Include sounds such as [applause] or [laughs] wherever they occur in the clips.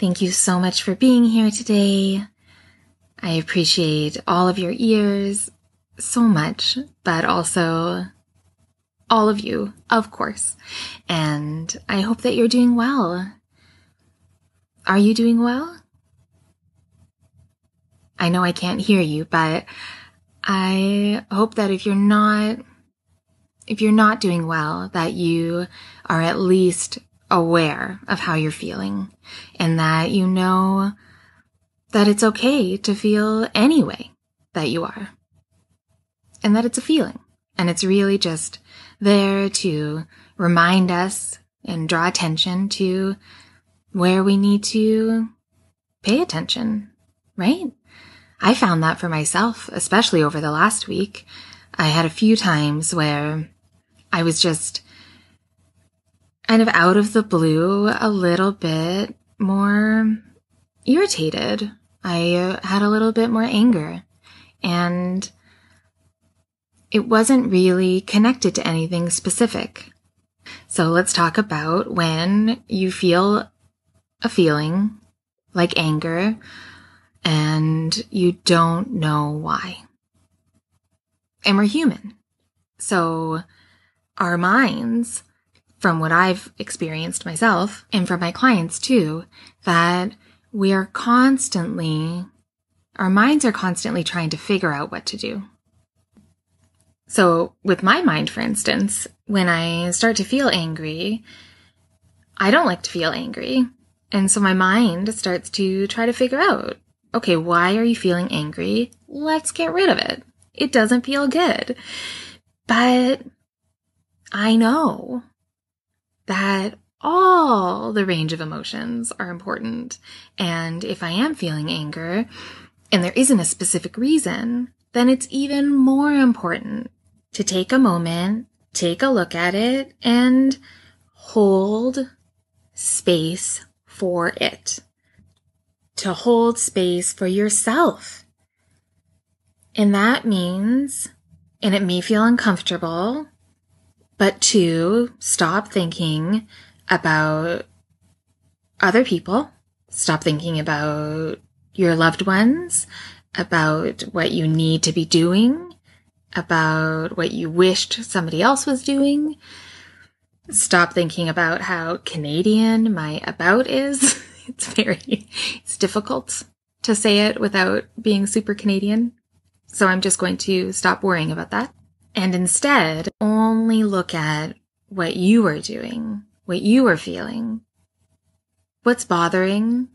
Thank you so much for being here today. I appreciate all of your ears so much, but also all of you, of course. And I hope that you're doing well. Are you doing well? I know I can't hear you, but I hope that if you're not, if you're not doing well, that you are at least aware of how you're feeling and that you know that it's okay to feel any way that you are and that it's a feeling and it's really just there to remind us and draw attention to where we need to pay attention, right? I found that for myself, especially over the last week. I had a few times where I was just kind of out of the blue a little bit more irritated. I uh, had a little bit more anger and it wasn't really connected to anything specific. So let's talk about when you feel a feeling like anger and you don't know why. And we're human. So our minds from what I've experienced myself and from my clients too, that we are constantly, our minds are constantly trying to figure out what to do. So with my mind, for instance, when I start to feel angry, I don't like to feel angry. And so my mind starts to try to figure out, okay, why are you feeling angry? Let's get rid of it. It doesn't feel good. But I know that all the range of emotions are important. And if I am feeling anger and there isn't a specific reason, then it's even more important to take a moment, take a look at it and hold space for it. To hold space for yourself. And that means, and it may feel uncomfortable, but to stop thinking about other people. Stop thinking about your loved ones, about what you need to be doing, about what you wished somebody else was doing. Stop thinking about how Canadian my about is. [laughs] It's very, it's difficult to say it without being super Canadian. So I'm just going to stop worrying about that and instead only look at what you are doing, what you are feeling, what's bothering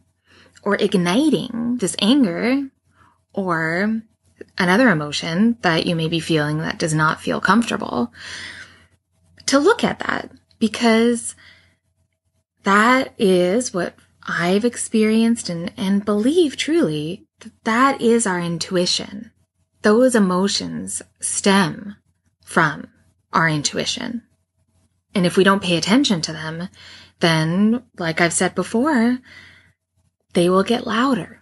or igniting this anger or another emotion that you may be feeling that does not feel comfortable. To look at that because that is what I've experienced and, and believe truly that that is our intuition. Those emotions stem from our intuition. And if we don't pay attention to them, then, like I've said before, they will get louder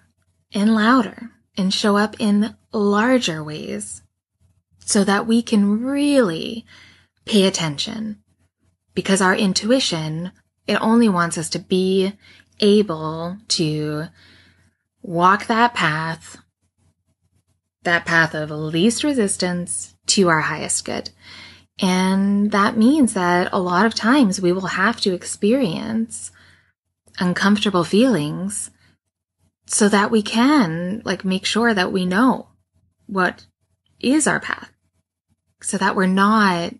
and louder and show up in larger ways so that we can really pay attention because our intuition, it only wants us to be able to walk that path, that path of least resistance to our highest good. And that means that a lot of times we will have to experience uncomfortable feelings so that we can like make sure that we know what is our path so that we're not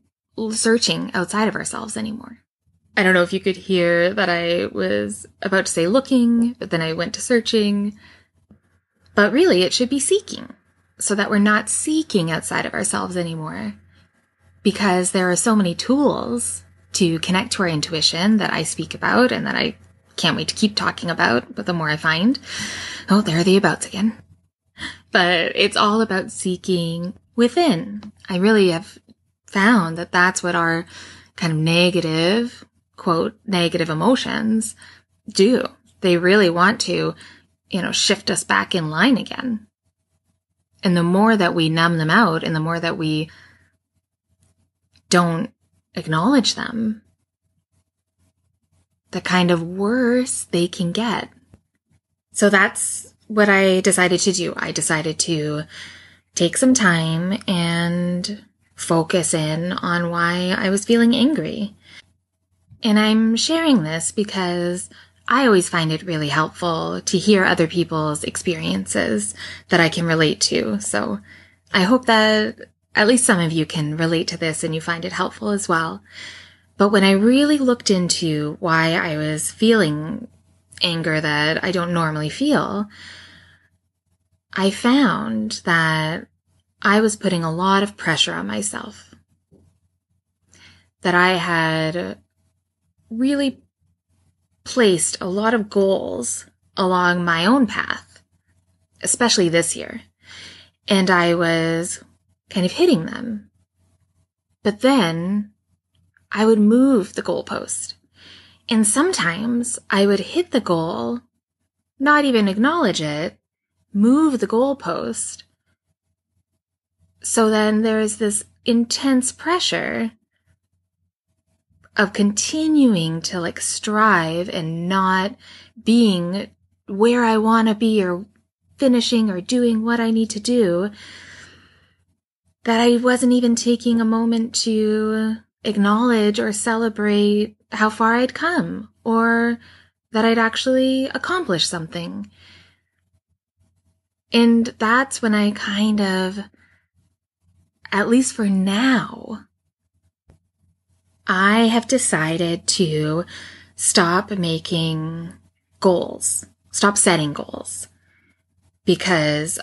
searching outside of ourselves anymore. I don't know if you could hear that I was about to say looking, but then I went to searching. But really, it should be seeking so that we're not seeking outside of ourselves anymore. Because there are so many tools to connect to our intuition that I speak about and that I can't wait to keep talking about, but the more I find, oh, there are the abouts again. But it's all about seeking within. I really have found that that's what our kind of negative, quote, negative emotions do. They really want to, you know, shift us back in line again. And the more that we numb them out and the more that we don't acknowledge them, the kind of worse they can get. So that's what I decided to do. I decided to take some time and focus in on why I was feeling angry. And I'm sharing this because I always find it really helpful to hear other people's experiences that I can relate to. So I hope that at least some of you can relate to this and you find it helpful as well. But when I really looked into why I was feeling anger that I don't normally feel, I found that I was putting a lot of pressure on myself. That I had really placed a lot of goals along my own path, especially this year. And I was kind of hitting them. But then I would move the goalpost. And sometimes I would hit the goal, not even acknowledge it, move the goalpost. So then there is this intense pressure of continuing to like strive and not being where I want to be or finishing or doing what I need to do that I wasn't even taking a moment to acknowledge or celebrate how far I'd come or that I'd actually accomplished something. And that's when I kind of, at least for now, I have decided to stop making goals, stop setting goals because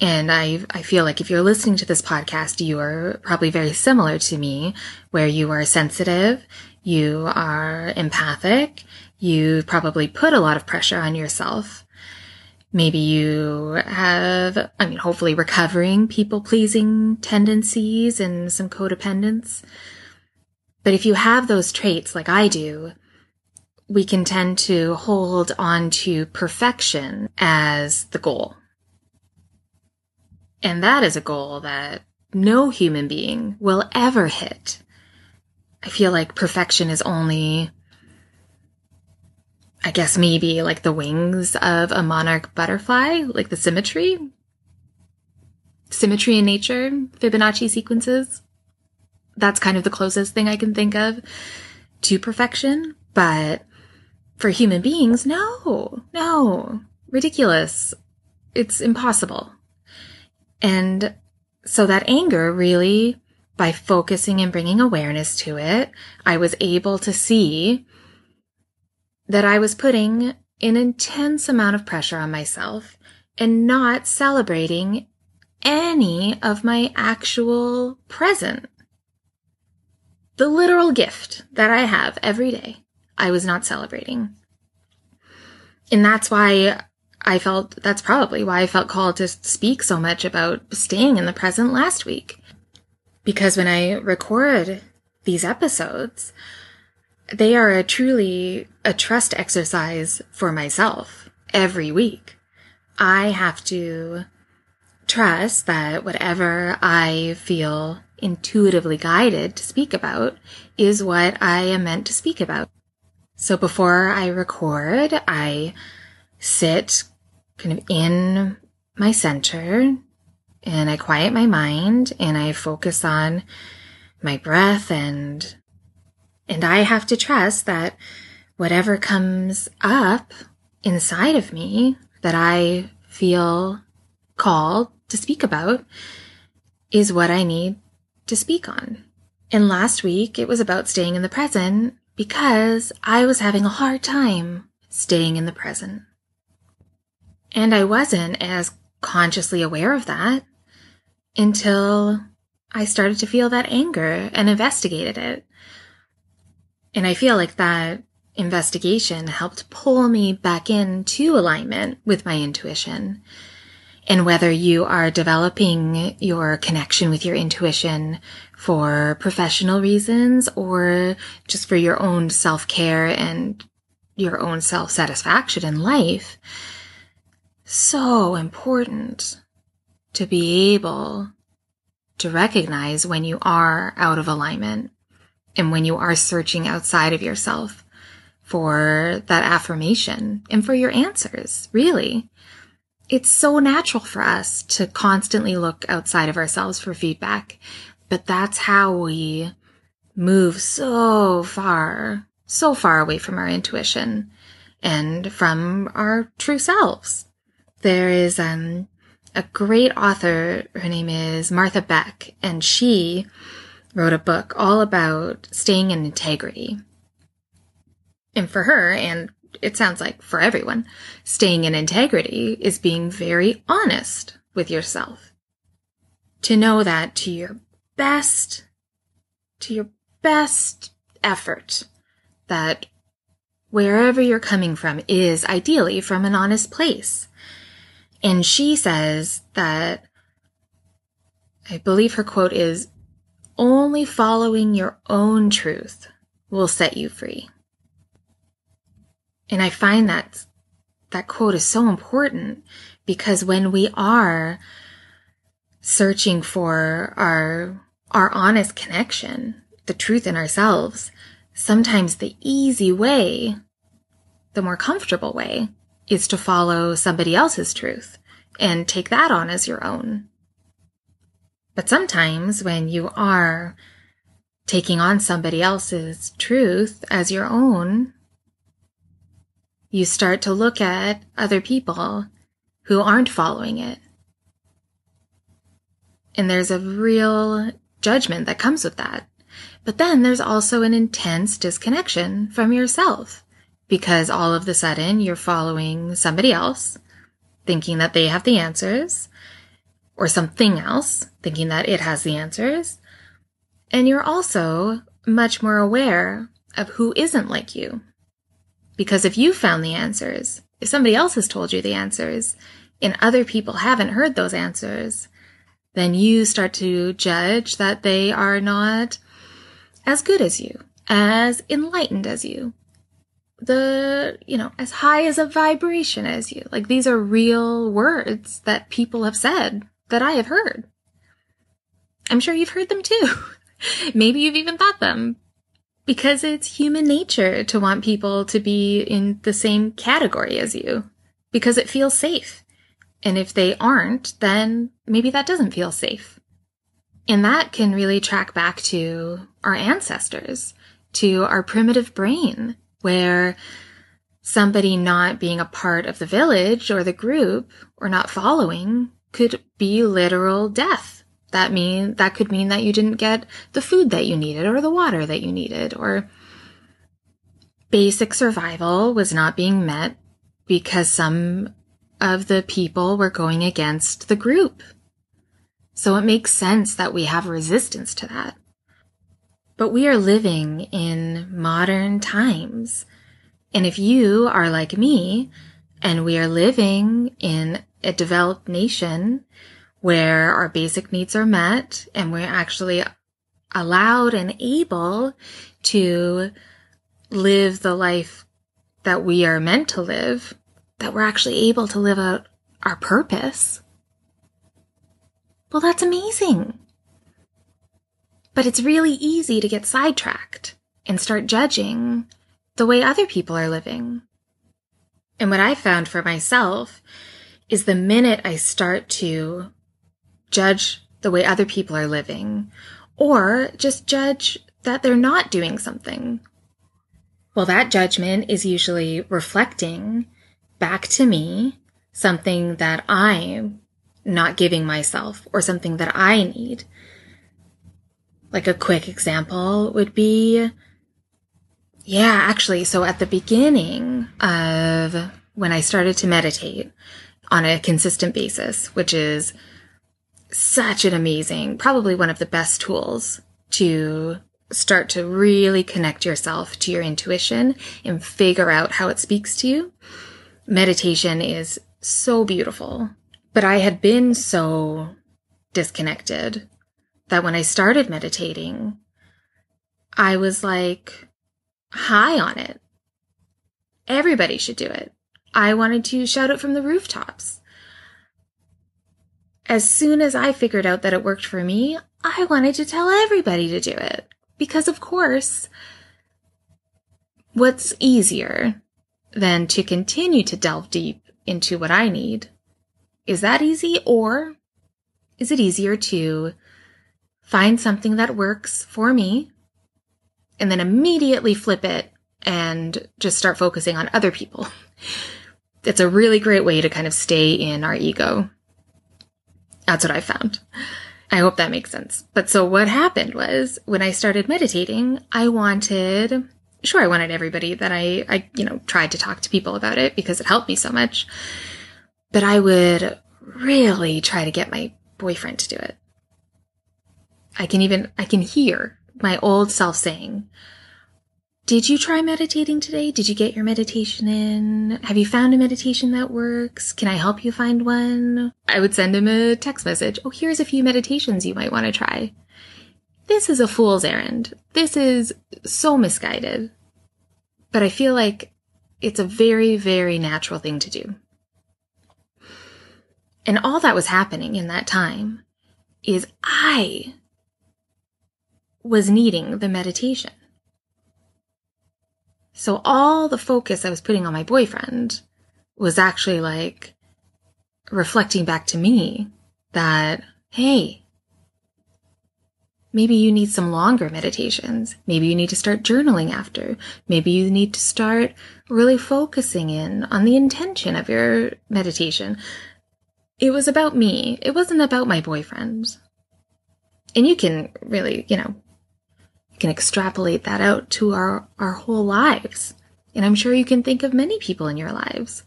and I, I feel like if you're listening to this podcast, you are probably very similar to me, where you are sensitive, you are empathic, you probably put a lot of pressure on yourself. Maybe you have, I mean, hopefully recovering people pleasing tendencies and some codependence. But if you have those traits like I do, we can tend to hold on to perfection as the goal and that is a goal that no human being will ever hit. I feel like perfection is only, I guess, maybe like the wings of a monarch butterfly, like the symmetry. Symmetry in nature, Fibonacci sequences. That's kind of the closest thing I can think of to perfection. But for human beings, no, no, ridiculous. It's impossible. And so that anger really, by focusing and bringing awareness to it, I was able to see that I was putting an intense amount of pressure on myself and not celebrating any of my actual present. The literal gift that I have every day, I was not celebrating. And that's why I felt that's probably why I felt called to speak so much about staying in the present last week. Because when I record these episodes, they are a truly a trust exercise for myself every week. I have to trust that whatever I feel intuitively guided to speak about is what I am meant to speak about. So before I record, I sit kind of in my center and I quiet my mind and I focus on my breath and and I have to trust that whatever comes up inside of me that I feel called to speak about is what I need to speak on. And last week it was about staying in the present because I was having a hard time staying in the present. And I wasn't as consciously aware of that until I started to feel that anger and investigated it. And I feel like that investigation helped pull me back into alignment with my intuition. And whether you are developing your connection with your intuition for professional reasons or just for your own self care and your own self satisfaction in life, so important to be able to recognize when you are out of alignment and when you are searching outside of yourself for that affirmation and for your answers, really. It's so natural for us to constantly look outside of ourselves for feedback, but that's how we move so far, so far away from our intuition and from our true selves. There is um, a great author. Her name is Martha Beck, and she wrote a book all about staying in integrity. And for her, and it sounds like for everyone, staying in integrity is being very honest with yourself. To know that to your best, to your best effort, that wherever you're coming from is ideally from an honest place. And she says that, I believe her quote is, only following your own truth will set you free. And I find that that quote is so important because when we are searching for our, our honest connection, the truth in ourselves, sometimes the easy way, the more comfortable way is to follow somebody else's truth and take that on as your own. But sometimes when you are taking on somebody else's truth as your own, you start to look at other people who aren't following it. And there's a real judgment that comes with that. But then there's also an intense disconnection from yourself because all of the sudden you're following somebody else, thinking that they have the answers, or something else, thinking that it has the answers. And you're also much more aware of who isn't like you. Because if you found the answers, if somebody else has told you the answers, and other people haven't heard those answers, then you start to judge that they are not as good as you, as enlightened as you, the, you know, as high as a vibration as you. Like these are real words that people have said that I have heard. I'm sure you've heard them too. [laughs] Maybe you've even thought them. Because it's human nature to want people to be in the same category as you. Because it feels safe. And if they aren't, then maybe that doesn't feel safe. And that can really track back to our ancestors, to our primitive brain, where somebody not being a part of the village or the group or not following could be literal death. That mean that could mean that you didn't get the food that you needed or the water that you needed or basic survival was not being met because some of the people were going against the group. So it makes sense that we have resistance to that. But we are living in modern times. And if you are like me and we are living in a developed nation where our basic needs are met and we're actually allowed and able to live the life that we are meant to live, that we're actually able to live out our purpose. Well, that's amazing. But it's really easy to get sidetracked and start judging the way other people are living. And what I found for myself is the minute I start to judge the way other people are living or just judge that they're not doing something. Well, that judgment is usually reflecting back to me something that I'm not giving myself or something that I need. Like a quick example would be, yeah, actually, so at the beginning of when I started to meditate, on a consistent basis, which is such an amazing, probably one of the best tools to start to really connect yourself to your intuition and figure out how it speaks to you, meditation is so beautiful. But I had been so disconnected that when I started meditating, I was like high on it. Everybody should do it. I wanted to shout it from the rooftops. As soon as I figured out that it worked for me, I wanted to tell everybody to do it. Because, of course, what's easier than to continue to delve deep into what I need? Is that easy? Or is it easier to find something that works for me and then immediately flip it and just start focusing on other people? [laughs] It's a really great way to kind of stay in our ego. That's what I found. I hope that makes sense. But so what happened was when I started meditating, I wanted, sure, I wanted everybody that I, I, you know, tried to talk to people about it because it helped me so much. But I would really try to get my boyfriend to do it. I can even, I can hear my old self saying, did you try meditating today? Did you get your meditation in? Have you found a meditation that works? Can I help you find one? I would send him a text message. Oh, here's a few meditations you might want to try. This is a fool's errand. This is so misguided. But I feel like it's a very, very natural thing to do. And all that was happening in that time is I was needing the meditation. So all the focus I was putting on my boyfriend was actually like reflecting back to me that, hey, maybe you need some longer meditations. Maybe you need to start journaling after. Maybe you need to start really focusing in on the intention of your meditation. It was about me. It wasn't about my boyfriend. And you can really, you know, can extrapolate that out to our, our whole lives. And I'm sure you can think of many people in your lives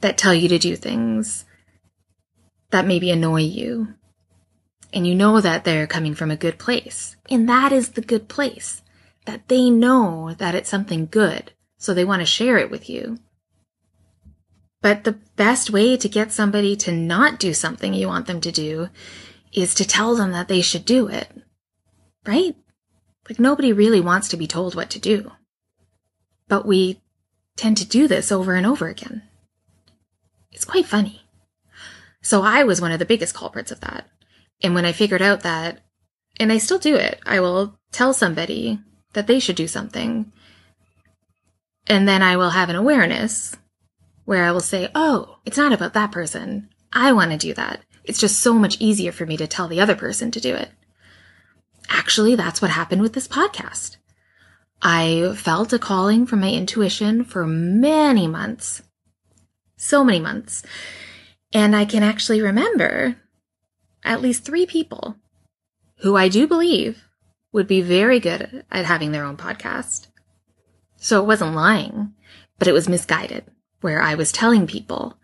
that tell you to do things that maybe annoy you. And you know that they're coming from a good place. And that is the good place. That they know that it's something good. So they want to share it with you. But the best way to get somebody to not do something you want them to do is to tell them that they should do it. Right? Like nobody really wants to be told what to do. But we tend to do this over and over again. It's quite funny. So I was one of the biggest culprits of that. And when I figured out that, and I still do it, I will tell somebody that they should do something. And then I will have an awareness where I will say, Oh, it's not about that person. I want to do that. It's just so much easier for me to tell the other person to do it. Actually, that's what happened with this podcast. I felt a calling from my intuition for many months. So many months. And I can actually remember at least three people who I do believe would be very good at having their own podcast. So it wasn't lying, but it was misguided, where I was telling people,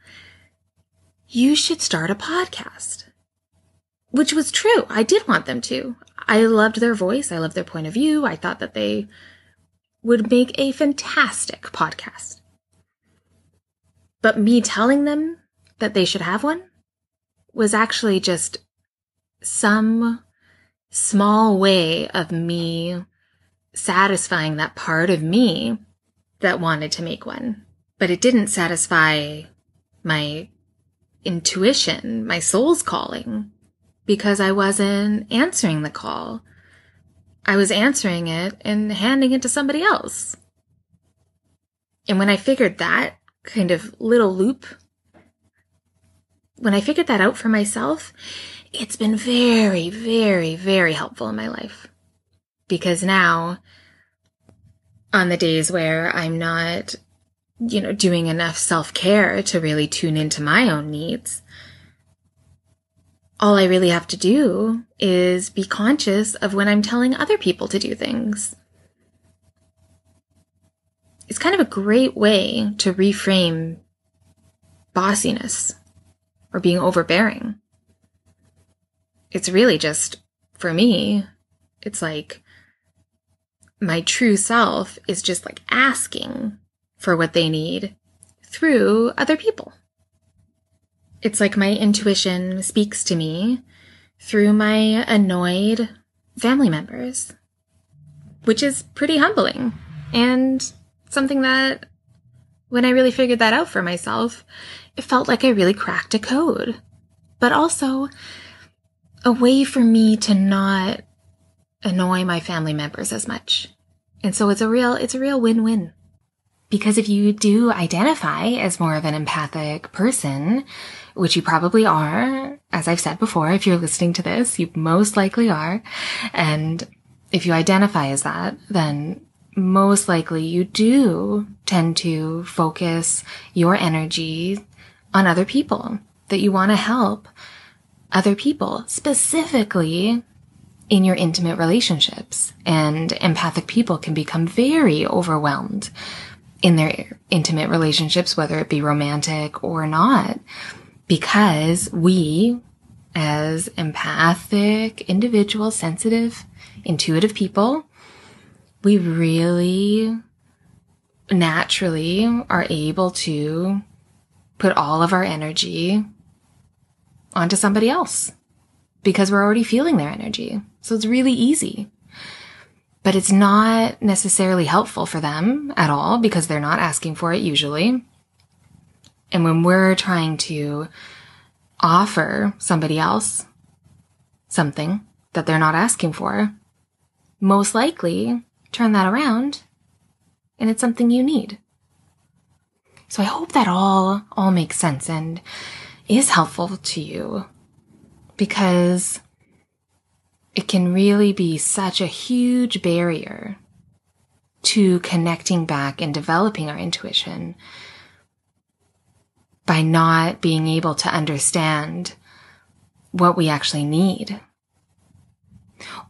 you should start a podcast. Which was true. I did want them to. I loved their voice. I loved their point of view. I thought that they would make a fantastic podcast. But me telling them that they should have one was actually just some small way of me satisfying that part of me that wanted to make one. But it didn't satisfy my intuition, my soul's calling because I wasn't answering the call. I was answering it and handing it to somebody else. And when I figured that kind of little loop, when I figured that out for myself, it's been very, very, very helpful in my life. Because now, on the days where I'm not, you know, doing enough self care to really tune into my own needs, all I really have to do is be conscious of when I'm telling other people to do things. It's kind of a great way to reframe bossiness or being overbearing. It's really just, for me, it's like my true self is just like asking for what they need through other people. It's like my intuition speaks to me through my annoyed family members, which is pretty humbling and something that when I really figured that out for myself, it felt like I really cracked a code, but also a way for me to not annoy my family members as much. And so it's a real, it's a real win-win. Because if you do identify as more of an empathic person, which you probably are, as I've said before, if you're listening to this, you most likely are. And if you identify as that, then most likely you do tend to focus your energy on other people that you want to help other people, specifically in your intimate relationships. And empathic people can become very overwhelmed in their intimate relationships, whether it be romantic or not, because we, as empathic, individual, sensitive, intuitive people, we really naturally are able to put all of our energy onto somebody else because we're already feeling their energy. So it's really easy. But it's not necessarily helpful for them at all because they're not asking for it usually. And when we're trying to offer somebody else something that they're not asking for, most likely turn that around and it's something you need. So I hope that all, all makes sense and is helpful to you because it can really be such a huge barrier to connecting back and developing our intuition by not being able to understand what we actually need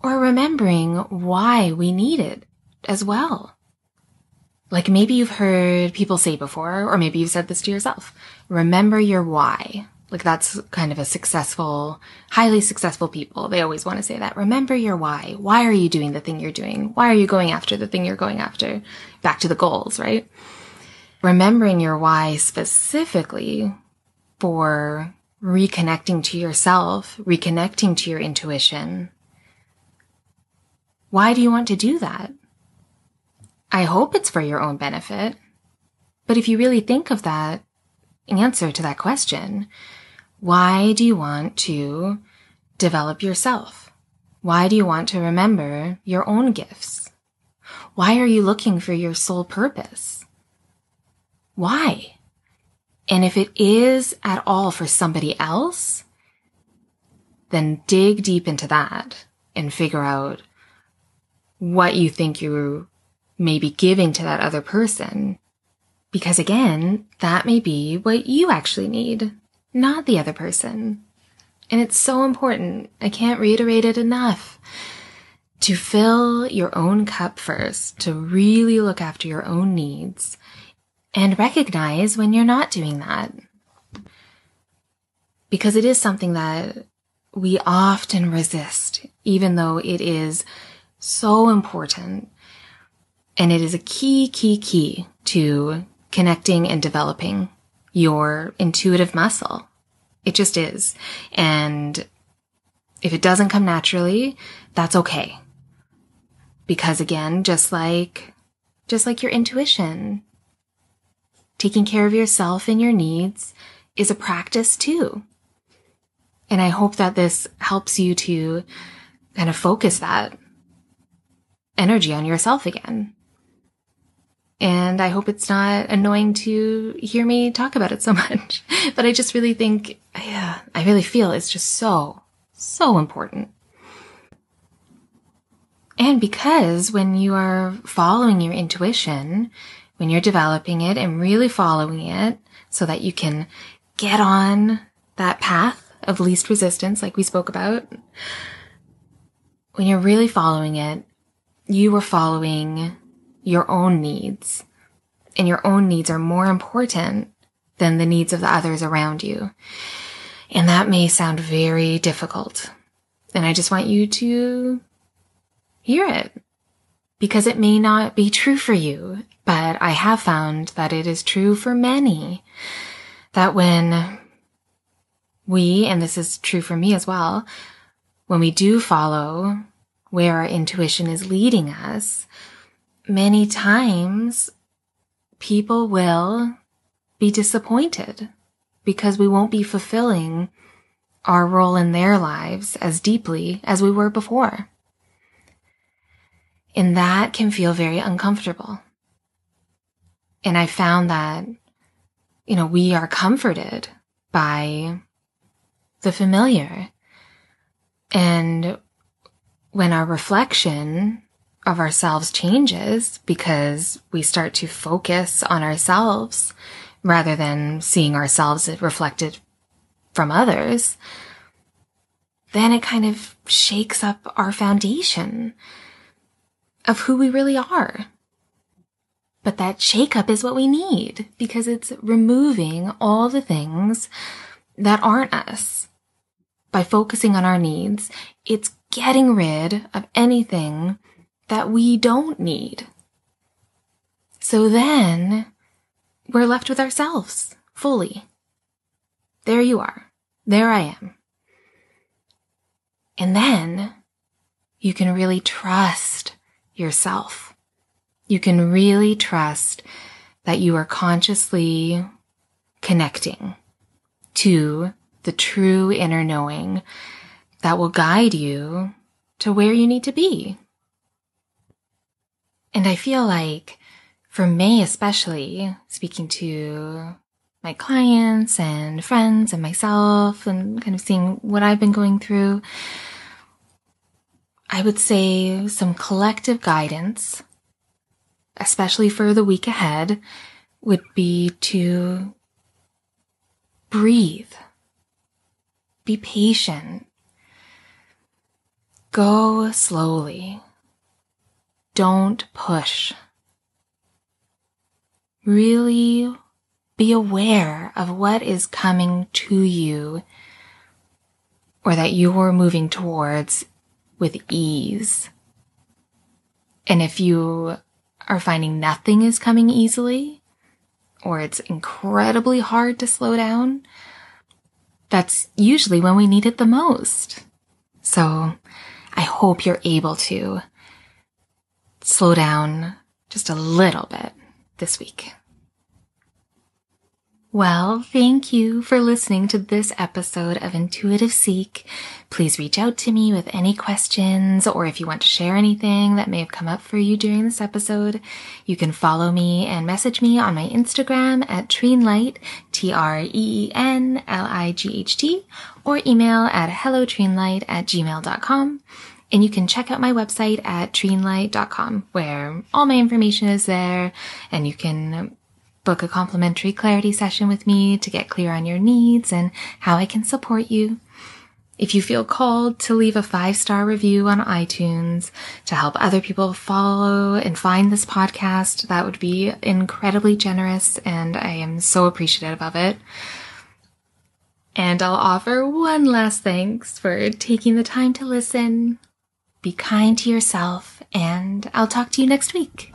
or remembering why we need it as well. Like maybe you've heard people say before, or maybe you've said this to yourself. Remember your why. Like that's kind of a successful, highly successful people. They always want to say that. Remember your why. Why are you doing the thing you're doing? Why are you going after the thing you're going after? Back to the goals, right? Remembering your why specifically for reconnecting to yourself, reconnecting to your intuition. Why do you want to do that? I hope it's for your own benefit. But if you really think of that answer to that question, why do you want to develop yourself? Why do you want to remember your own gifts? Why are you looking for your sole purpose? Why? And if it is at all for somebody else, then dig deep into that and figure out what you think you may be giving to that other person. Because again, that may be what you actually need not the other person. And it's so important. I can't reiterate it enough. To fill your own cup first, to really look after your own needs and recognize when you're not doing that. Because it is something that we often resist, even though it is so important. And it is a key, key, key to connecting and developing your intuitive muscle. It just is. And if it doesn't come naturally, that's okay. Because again, just like, just like your intuition, taking care of yourself and your needs is a practice too. And I hope that this helps you to kind of focus that energy on yourself again. And I hope it's not annoying to hear me talk about it so [laughs] much. but I just really think, yeah, I really feel it's just so, so important. And because when you are following your intuition, when you're developing it and really following it so that you can get on that path of least resistance, like we spoke about, when you're really following it, you are following your own needs. And your own needs are more important than the needs of the others around you. And that may sound very difficult. And I just want you to hear it because it may not be true for you, but I have found that it is true for many that when we, and this is true for me as well, when we do follow where our intuition is leading us, many times people will be disappointed because we won't be fulfilling our role in their lives as deeply as we were before. And that can feel very uncomfortable. And I found that, you know, we are comforted by the familiar. And when our reflection of ourselves changes because we start to focus on ourselves rather than seeing ourselves reflected from others, then it kind of shakes up our foundation of who we really are. But that shakeup is what we need because it's removing all the things that aren't us. By focusing on our needs, it's getting rid of anything that we don't need. So then we're left with ourselves fully. There you are. There I am. And then you can really trust yourself. You can really trust that you are consciously connecting to the true inner knowing that will guide you to where you need to be. And I feel like for me, especially speaking to my clients and friends and myself and kind of seeing what I've been going through, I would say some collective guidance, especially for the week ahead, would be to breathe, be patient, go slowly, don't push. Really be aware of what is coming to you or that you're moving towards with ease. And if you are finding nothing is coming easily, or it's incredibly hard to slow down, that's usually when we need it the most. So I hope you're able to slow down just a little bit this week. Well, thank you for listening to this episode of Intuitive Seek. Please reach out to me with any questions or if you want to share anything that may have come up for you during this episode. You can follow me and message me on my Instagram at treenlight, T-R-E-E-N-L-I-G-H-T, or email at hellotreenlight at gmail.com. And you can check out my website at treenlight.com where all my information is there and you can book a complimentary clarity session with me to get clear on your needs and how I can support you. If you feel called to leave a five star review on iTunes to help other people follow and find this podcast, that would be incredibly generous and I am so appreciative of it. And I'll offer one last thanks for taking the time to listen. Be kind to yourself and I'll talk to you next week.